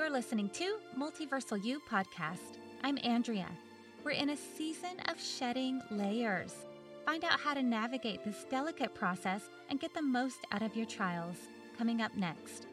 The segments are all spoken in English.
You're listening to Multiversal You podcast. I'm Andrea. We're in a season of shedding layers. Find out how to navigate this delicate process and get the most out of your trials. Coming up next.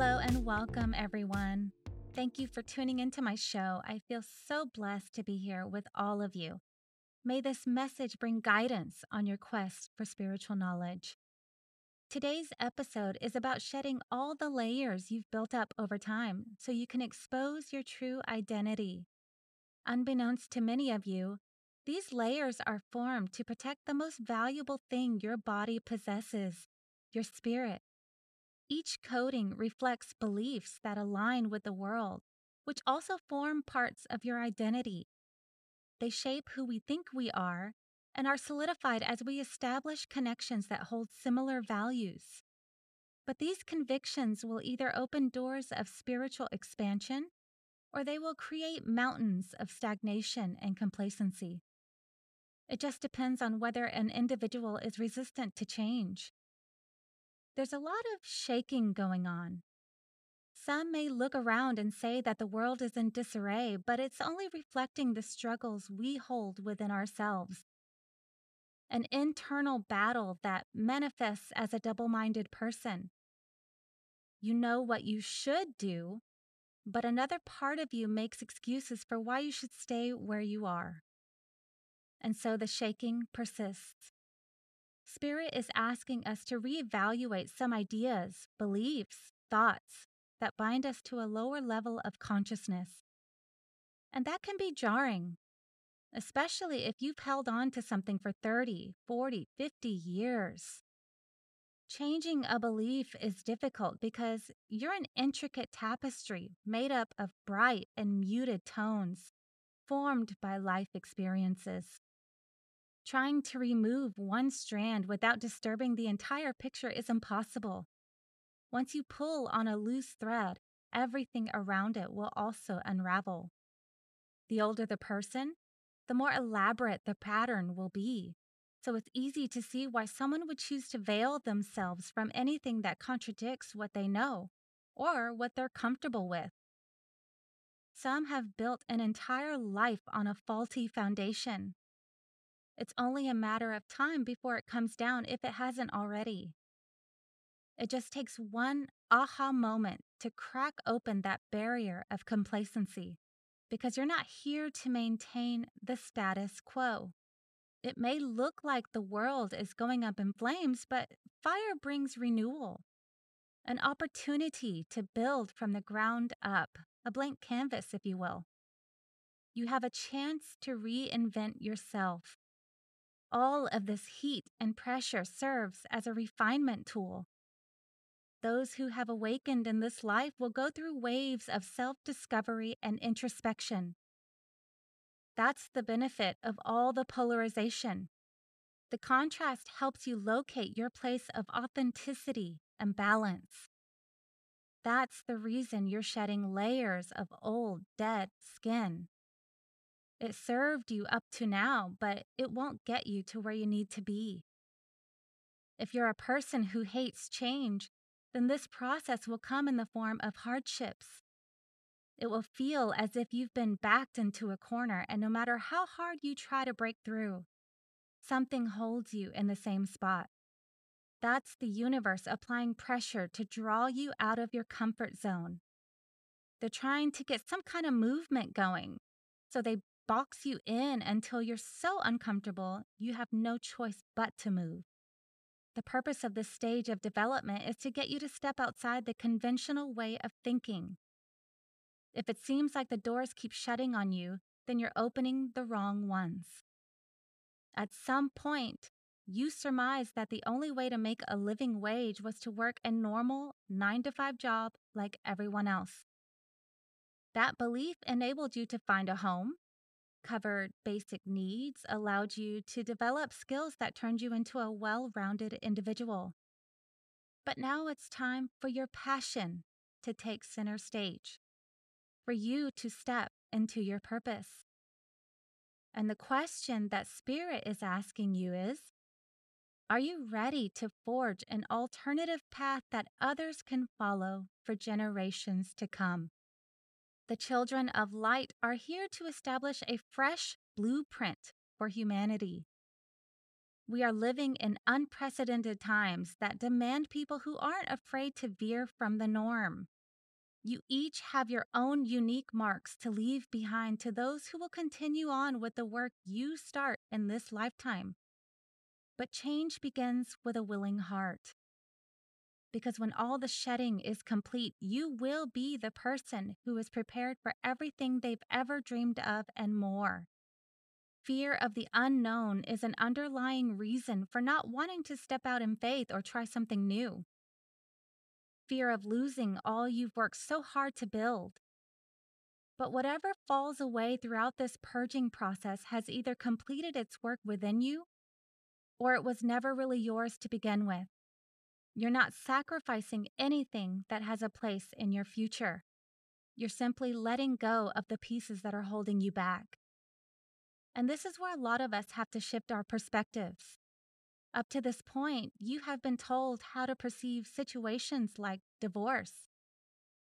Hello and welcome, everyone. Thank you for tuning into my show. I feel so blessed to be here with all of you. May this message bring guidance on your quest for spiritual knowledge. Today's episode is about shedding all the layers you've built up over time so you can expose your true identity. Unbeknownst to many of you, these layers are formed to protect the most valuable thing your body possesses your spirit. Each coating reflects beliefs that align with the world, which also form parts of your identity. They shape who we think we are and are solidified as we establish connections that hold similar values. But these convictions will either open doors of spiritual expansion or they will create mountains of stagnation and complacency. It just depends on whether an individual is resistant to change. There's a lot of shaking going on. Some may look around and say that the world is in disarray, but it's only reflecting the struggles we hold within ourselves. An internal battle that manifests as a double minded person. You know what you should do, but another part of you makes excuses for why you should stay where you are. And so the shaking persists. Spirit is asking us to reevaluate some ideas, beliefs, thoughts that bind us to a lower level of consciousness. And that can be jarring, especially if you've held on to something for 30, 40, 50 years. Changing a belief is difficult because you're an intricate tapestry made up of bright and muted tones formed by life experiences. Trying to remove one strand without disturbing the entire picture is impossible. Once you pull on a loose thread, everything around it will also unravel. The older the person, the more elaborate the pattern will be. So it's easy to see why someone would choose to veil themselves from anything that contradicts what they know or what they're comfortable with. Some have built an entire life on a faulty foundation. It's only a matter of time before it comes down if it hasn't already. It just takes one aha moment to crack open that barrier of complacency because you're not here to maintain the status quo. It may look like the world is going up in flames, but fire brings renewal, an opportunity to build from the ground up, a blank canvas, if you will. You have a chance to reinvent yourself all of this heat and pressure serves as a refinement tool. Those who have awakened in this life will go through waves of self discovery and introspection. That's the benefit of all the polarization. The contrast helps you locate your place of authenticity and balance. That's the reason you're shedding layers of old, dead skin. It served you up to now, but it won't get you to where you need to be. If you're a person who hates change, then this process will come in the form of hardships. It will feel as if you've been backed into a corner, and no matter how hard you try to break through, something holds you in the same spot. That's the universe applying pressure to draw you out of your comfort zone. They're trying to get some kind of movement going, so they box you in until you're so uncomfortable you have no choice but to move. The purpose of this stage of development is to get you to step outside the conventional way of thinking. If it seems like the doors keep shutting on you, then you're opening the wrong ones. At some point, you surmised that the only way to make a living wage was to work a normal 9 to 5 job like everyone else. That belief enabled you to find a home, covered basic needs, allowed you to develop skills that turned you into a well rounded individual. But now it's time for your passion to take center stage, for you to step into your purpose. And the question that Spirit is asking you is Are you ready to forge an alternative path that others can follow for generations to come? The children of light are here to establish a fresh blueprint for humanity. We are living in unprecedented times that demand people who aren't afraid to veer from the norm. You each have your own unique marks to leave behind to those who will continue on with the work you start in this lifetime. But change begins with a willing heart because when all the shedding is complete, you will be the person who is prepared for everything they've ever dreamed of and more. Fear of the unknown is an underlying reason for not wanting to step out in faith or try something new. Fear of losing all you've worked so hard to build. But whatever falls away throughout this purging process has either completed its work within you or it was never really yours to begin with. You're not sacrificing anything that has a place in your future. You're simply letting go of the pieces that are holding you back. And this is where a lot of us have to shift our perspectives. Up to this point, you have been told how to perceive situations like divorce,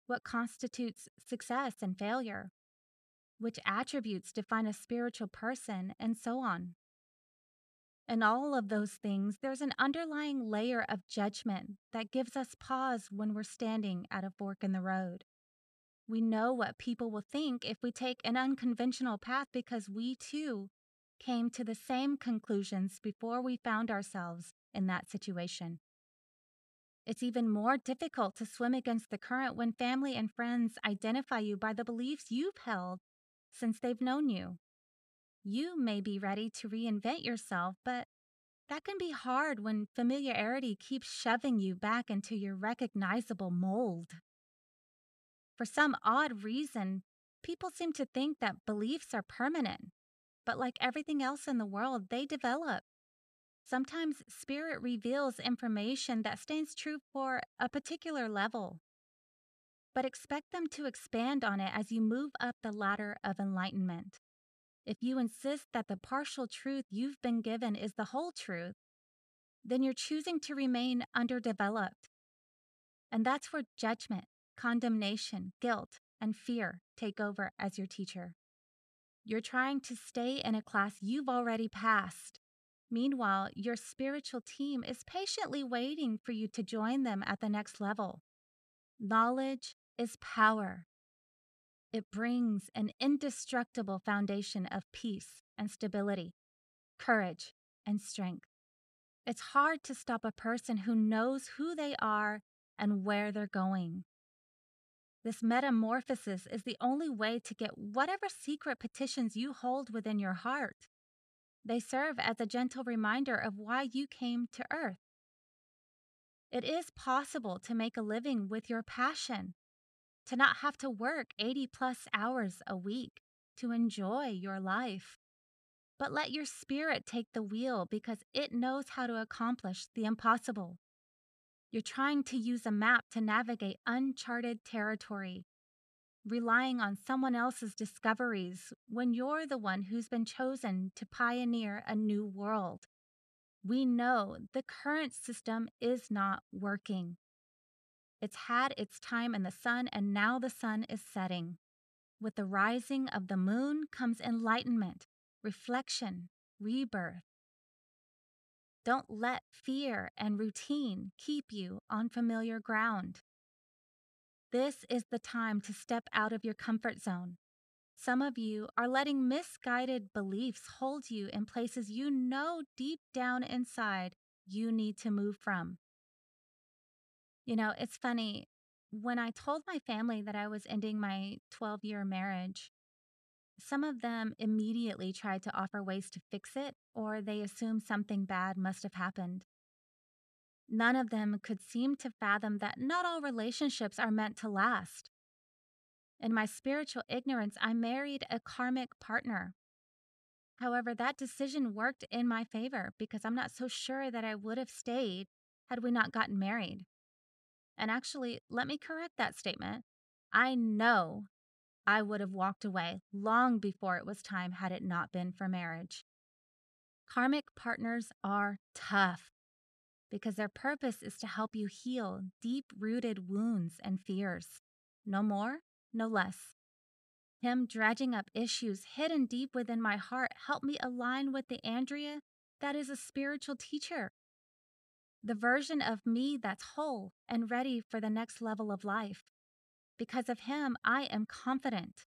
what constitutes success and failure, which attributes define a spiritual person, and so on. In all of those things, there's an underlying layer of judgment that gives us pause when we're standing at a fork in the road. We know what people will think if we take an unconventional path because we too came to the same conclusions before we found ourselves in that situation. It's even more difficult to swim against the current when family and friends identify you by the beliefs you've held since they've known you. You may be ready to reinvent yourself, but that can be hard when familiarity keeps shoving you back into your recognizable mold. For some odd reason, people seem to think that beliefs are permanent, but like everything else in the world, they develop. Sometimes spirit reveals information that stands true for a particular level, but expect them to expand on it as you move up the ladder of enlightenment. If you insist that the partial truth you've been given is the whole truth, then you're choosing to remain underdeveloped. And that's where judgment, condemnation, guilt, and fear take over as your teacher. You're trying to stay in a class you've already passed. Meanwhile, your spiritual team is patiently waiting for you to join them at the next level. Knowledge is power. It brings an indestructible foundation of peace and stability, courage and strength. It's hard to stop a person who knows who they are and where they're going. This metamorphosis is the only way to get whatever secret petitions you hold within your heart. They serve as a gentle reminder of why you came to Earth. It is possible to make a living with your passion to not have to work 80 plus hours a week to enjoy your life. But let your spirit take the wheel because it knows how to accomplish the impossible. You're trying to use a map to navigate uncharted territory, relying on someone else's discoveries when you're the one who's been chosen to pioneer a new world. We know the current system is not working. It's had its time in the sun, and now the sun is setting. With the rising of the moon comes enlightenment, reflection, rebirth. Don't let fear and routine keep you on familiar ground. This is the time to step out of your comfort zone. Some of you are letting misguided beliefs hold you in places you know deep down inside you need to move from. You know, it's funny. When I told my family that I was ending my 12 year marriage, some of them immediately tried to offer ways to fix it, or they assumed something bad must have happened. None of them could seem to fathom that not all relationships are meant to last. In my spiritual ignorance, I married a karmic partner. However, that decision worked in my favor because I'm not so sure that I would have stayed had we not gotten married. And actually, let me correct that statement. I know I would have walked away long before it was time had it not been for marriage. Karmic partners are tough because their purpose is to help you heal deep rooted wounds and fears. No more, no less. Him dredging up issues hidden deep within my heart helped me align with the Andrea that is a spiritual teacher. The version of me that's whole and ready for the next level of life. Because of him, I am confident.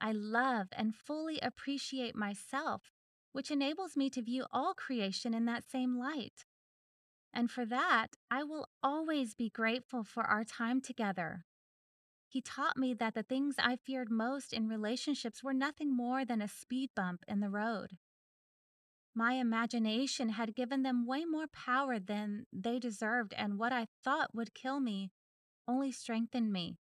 I love and fully appreciate myself, which enables me to view all creation in that same light. And for that, I will always be grateful for our time together. He taught me that the things I feared most in relationships were nothing more than a speed bump in the road. My imagination had given them way more power than they deserved, and what I thought would kill me only strengthened me.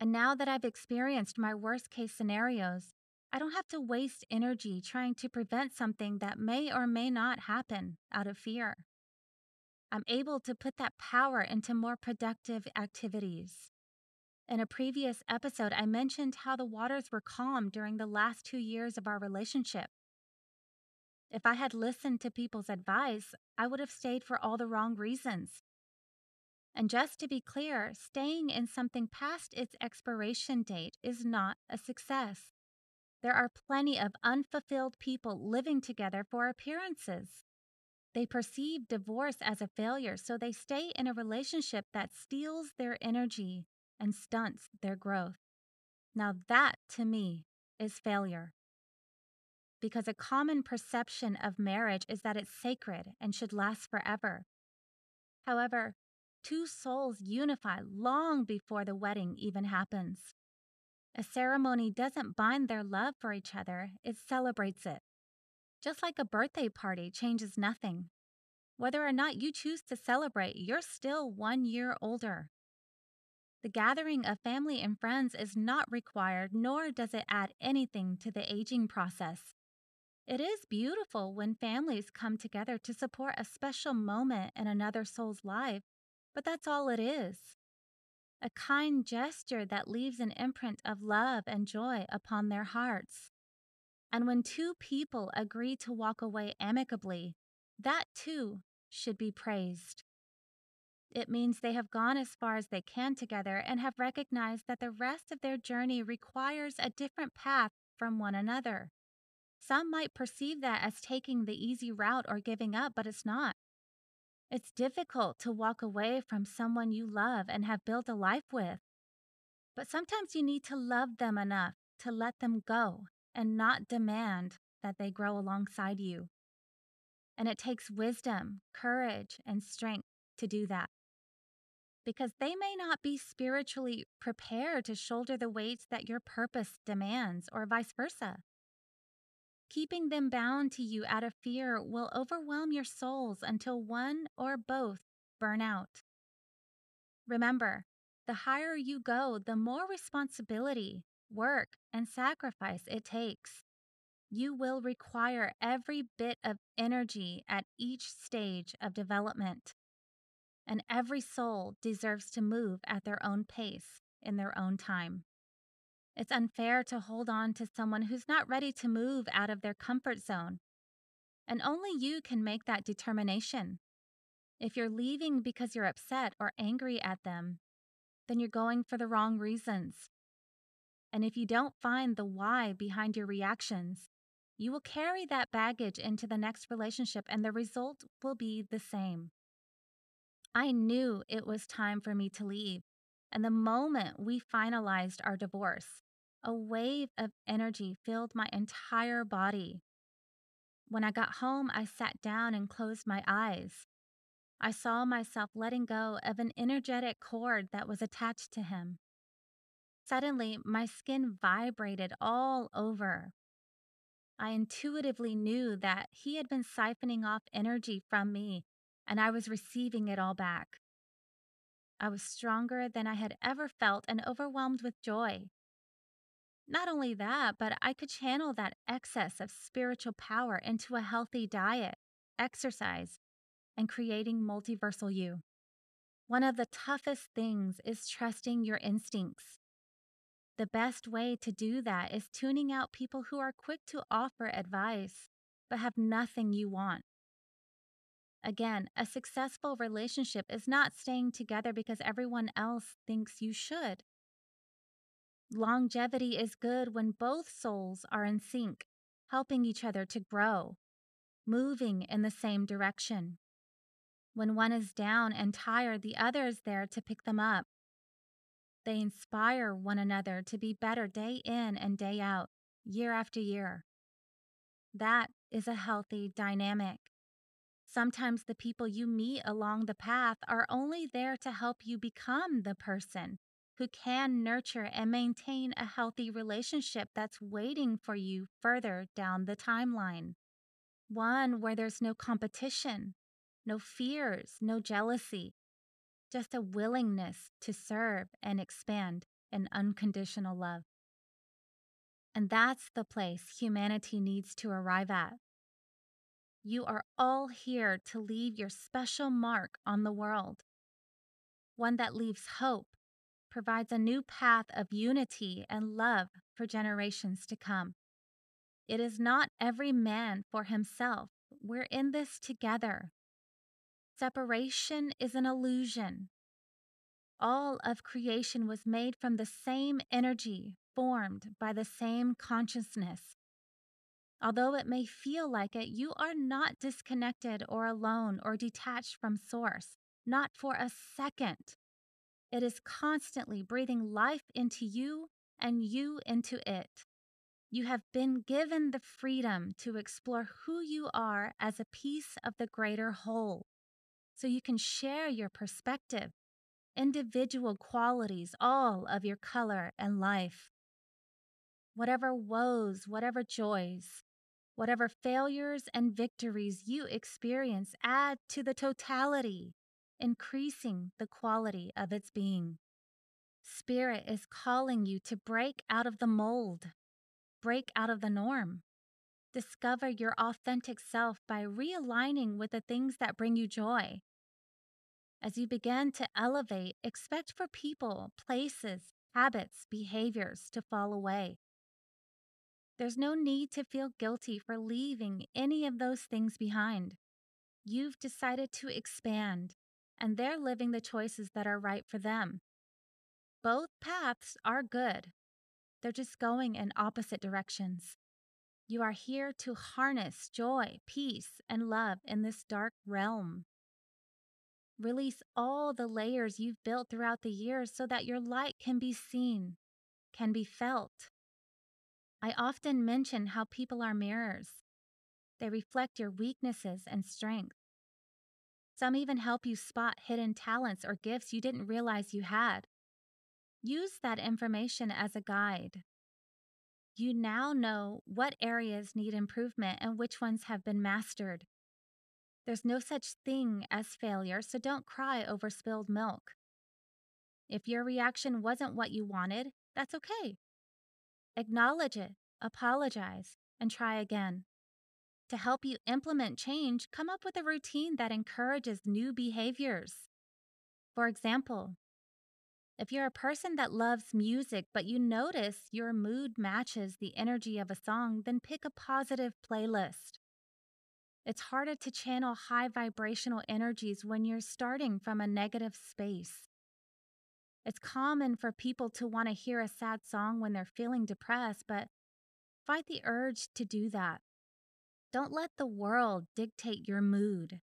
And now that I've experienced my worst case scenarios, I don't have to waste energy trying to prevent something that may or may not happen out of fear. I'm able to put that power into more productive activities. In a previous episode, I mentioned how the waters were calm during the last two years of our relationship. If I had listened to people's advice, I would have stayed for all the wrong reasons. And just to be clear, staying in something past its expiration date is not a success. There are plenty of unfulfilled people living together for appearances. They perceive divorce as a failure, so they stay in a relationship that steals their energy and stunts their growth. Now, that to me is failure. Because a common perception of marriage is that it's sacred and should last forever. However, two souls unify long before the wedding even happens. A ceremony doesn't bind their love for each other, it celebrates it. Just like a birthday party changes nothing. Whether or not you choose to celebrate, you're still one year older. The gathering of family and friends is not required, nor does it add anything to the aging process. It is beautiful when families come together to support a special moment in another soul's life but that's all it is a kind gesture that leaves an imprint of love and joy upon their hearts. And when two people agree to walk away amicably, that too should be praised. It means they have gone as far as they can together and have recognized that the rest of their journey requires a different path from one another. Some might perceive that as taking the easy route or giving up, but it's not. It's difficult to walk away from someone you love and have built a life with. But sometimes you need to love them enough to let them go and not demand that they grow alongside you. And it takes wisdom, courage, and strength to do that. Because they may not be spiritually prepared to shoulder the weights that your purpose demands, or vice versa. Keeping them bound to you out of fear will overwhelm your souls until one or both burn out. Remember, the higher you go, the more responsibility, work, and sacrifice it takes. You will require every bit of energy at each stage of development. And every soul deserves to move at their own pace in their own time. It's unfair to hold on to someone who's not ready to move out of their comfort zone. And only you can make that determination. If you're leaving because you're upset or angry at them, then you're going for the wrong reasons. And if you don't find the why behind your reactions, you will carry that baggage into the next relationship and the result will be the same. I knew it was time for me to leave. And the moment we finalized our divorce, a wave of energy filled my entire body. When I got home, I sat down and closed my eyes. I saw myself letting go of an energetic cord that was attached to him. Suddenly, my skin vibrated all over. I intuitively knew that he had been siphoning off energy from me, and I was receiving it all back. I was stronger than I had ever felt and overwhelmed with joy. Not only that, but I could channel that excess of spiritual power into a healthy diet, exercise, and creating multiversal you. One of the toughest things is trusting your instincts. The best way to do that is tuning out people who are quick to offer advice but have nothing you want. Again, a successful relationship is not staying together because everyone else thinks you should. Longevity is good when both souls are in sync, helping each other to grow, moving in the same direction. When one is down and tired, the other is there to pick them up. They inspire one another to be better day in and day out, year after year. That is a healthy dynamic. Sometimes the people you meet along the path are only there to help you become the person who can nurture and maintain a healthy relationship that's waiting for you further down the timeline. One where there's no competition, no fears, no jealousy, just a willingness to serve and expand in unconditional love. And that's the place humanity needs to arrive at. You are all here to leave your special mark on the world, one that leaves hope provides a new path of unity and love for generations to come. It is not every man for himself. We're in this together. Separation is an illusion. All of creation was made from the same energy, formed by the same consciousness. Although it may feel like it, you are not disconnected or alone or detached from Source, not for a second. It is constantly breathing life into you and you into it. You have been given the freedom to explore who you are as a piece of the greater whole, so you can share your perspective, individual qualities, all of your color and life. Whatever woes, whatever joys, whatever failures and victories you experience add to the totality increasing the quality of its being. Spirit is calling you to break out of the mold, break out of the norm. Discover your authentic self by realigning with the things that bring you joy. As you begin to elevate, expect for people, places, habits, behaviors to fall away. There's no need to feel guilty for leaving any of those things behind. You've decided to expand, and they're living the choices that are right for them. Both paths are good, they're just going in opposite directions. You are here to harness joy, peace, and love in this dark realm. Release all the layers you've built throughout the years so that your light can be seen, can be felt. I often mention how people are mirrors. They reflect your weaknesses and strengths. Some even help you spot hidden talents or gifts you didn't realize you had. Use that information as a guide. You now know what areas need improvement and which ones have been mastered. There's no such thing as failure, so don't cry over spilled milk. If your reaction wasn't what you wanted, that's okay. Acknowledge it, apologize, and try again. To help you implement change, come up with a routine that encourages new behaviors. For example, if you're a person that loves music but you notice your mood matches the energy of a song, then pick a positive playlist. It's harder to channel high vibrational energies when you're starting from a negative space. It's common for people to want to hear a sad song when they're feeling depressed, but fight the urge to do that. Don't let the world dictate your mood.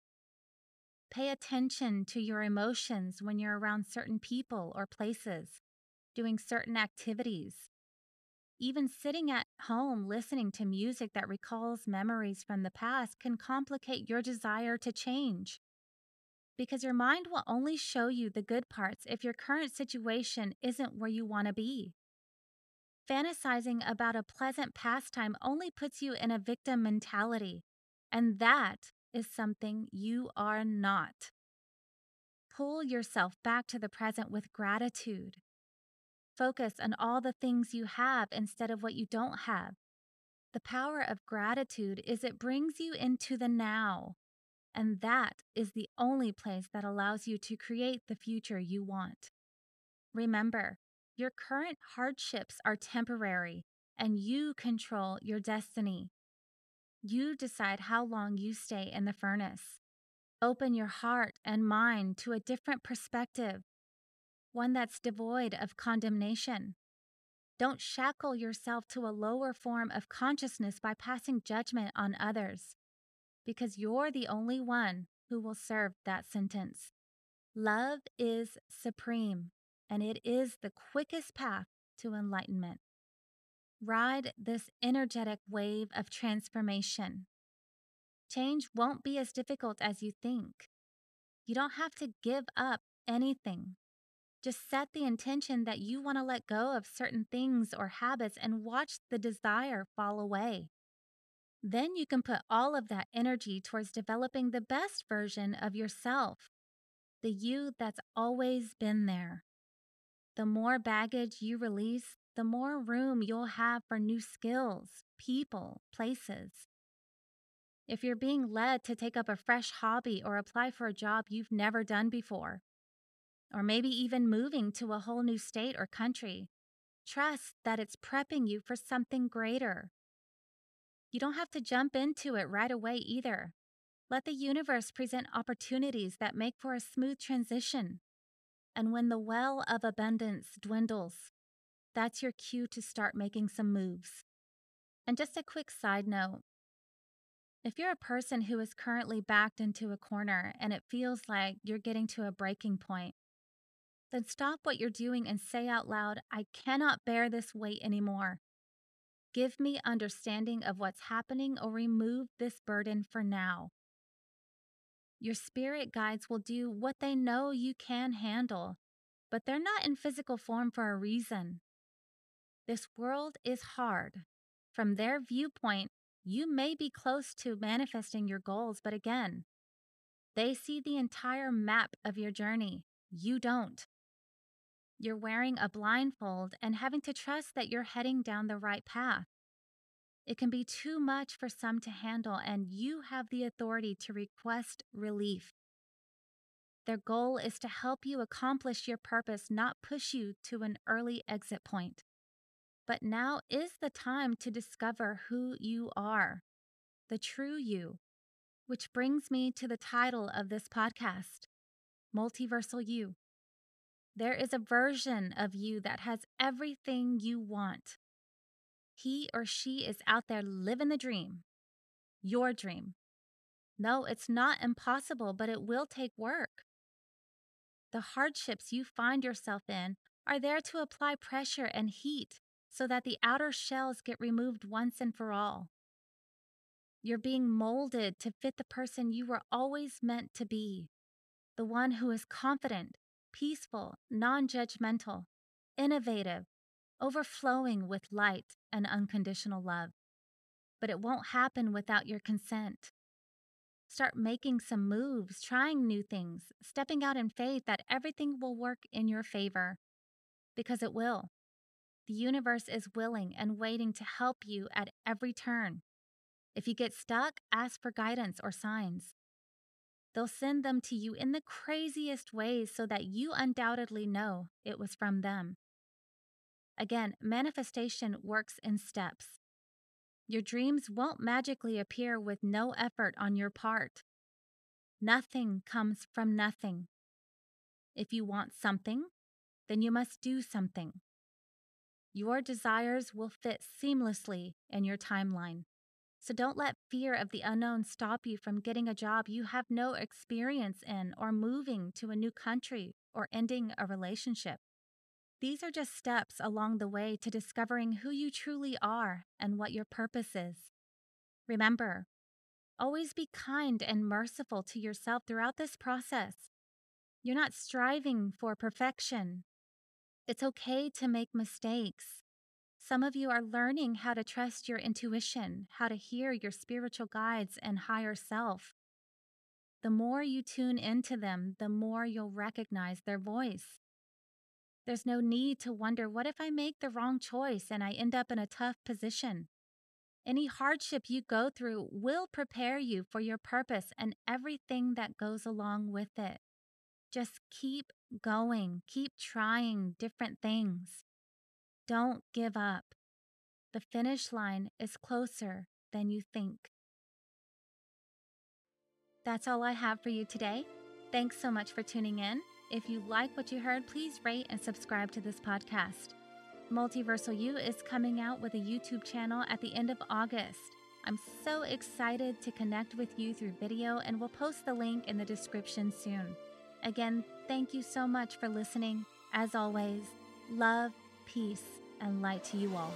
Pay attention to your emotions when you're around certain people or places, doing certain activities. Even sitting at home listening to music that recalls memories from the past can complicate your desire to change. Because your mind will only show you the good parts if your current situation isn't where you want to be. Fantasizing about a pleasant pastime only puts you in a victim mentality, and that is something you are not. Pull yourself back to the present with gratitude. Focus on all the things you have instead of what you don't have. The power of gratitude is it brings you into the now, and that is the only place that allows you to create the future you want. Remember, your current hardships are temporary, and you control your destiny. You decide how long you stay in the furnace. Open your heart and mind to a different perspective, one that's devoid of condemnation. Don't shackle yourself to a lower form of consciousness by passing judgment on others, because you're the only one who will serve that sentence. Love is supreme, and it is the quickest path to enlightenment. Ride this energetic wave of transformation. Change won't be as difficult as you think. You don't have to give up anything. Just set the intention that you want to let go of certain things or habits and watch the desire fall away. Then you can put all of that energy towards developing the best version of yourself, the you that's always been there. The more baggage you release, the more room you'll have for new skills, people, places. If you're being led to take up a fresh hobby or apply for a job you've never done before, or maybe even moving to a whole new state or country, trust that it's prepping you for something greater. You don't have to jump into it right away either. Let the universe present opportunities that make for a smooth transition. And when the well of abundance dwindles, that's your cue to start making some moves. And just a quick side note if you're a person who is currently backed into a corner and it feels like you're getting to a breaking point, then stop what you're doing and say out loud, I cannot bear this weight anymore. Give me understanding of what's happening or remove this burden for now. Your spirit guides will do what they know you can handle, but they're not in physical form for a reason. This world is hard. From their viewpoint, you may be close to manifesting your goals, but again, they see the entire map of your journey. You don't. You're wearing a blindfold and having to trust that you're heading down the right path. It can be too much for some to handle, and you have the authority to request relief. Their goal is to help you accomplish your purpose, not push you to an early exit point. But now is the time to discover who you are, the true you, which brings me to the title of this podcast Multiversal You. There is a version of you that has everything you want. He or she is out there living the dream, your dream. No, it's not impossible, but it will take work. The hardships you find yourself in are there to apply pressure and heat so that the outer shells get removed once and for all. You're being molded to fit the person you were always meant to be the one who is confident, peaceful, non judgmental, innovative, overflowing with light and unconditional love. But it won't happen without your consent. Start making some moves, trying new things, stepping out in faith that everything will work in your favor. Because it will. The universe is willing and waiting to help you at every turn. If you get stuck, ask for guidance or signs. They'll send them to you in the craziest ways so that you undoubtedly know it was from them. Again, manifestation works in steps. Your dreams won't magically appear with no effort on your part. Nothing comes from nothing. If you want something, then you must do something. Your desires will fit seamlessly in your timeline. So don't let fear of the unknown stop you from getting a job you have no experience in, or moving to a new country, or ending a relationship. These are just steps along the way to discovering who you truly are and what your purpose is. Remember, always be kind and merciful to yourself throughout this process. You're not striving for perfection. It's okay to make mistakes. Some of you are learning how to trust your intuition, how to hear your spiritual guides and higher self. The more you tune into them, the more you'll recognize their voice. There's no need to wonder what if I make the wrong choice and I end up in a tough position? Any hardship you go through will prepare you for your purpose and everything that goes along with it. Just keep going, keep trying different things. Don't give up. The finish line is closer than you think. That's all I have for you today. Thanks so much for tuning in. If you like what you heard, please rate and subscribe to this podcast. Multiversal You is coming out with a YouTube channel at the end of August. I'm so excited to connect with you through video, and we'll post the link in the description soon. Again, thank you so much for listening. As always, love, peace, and light to you all.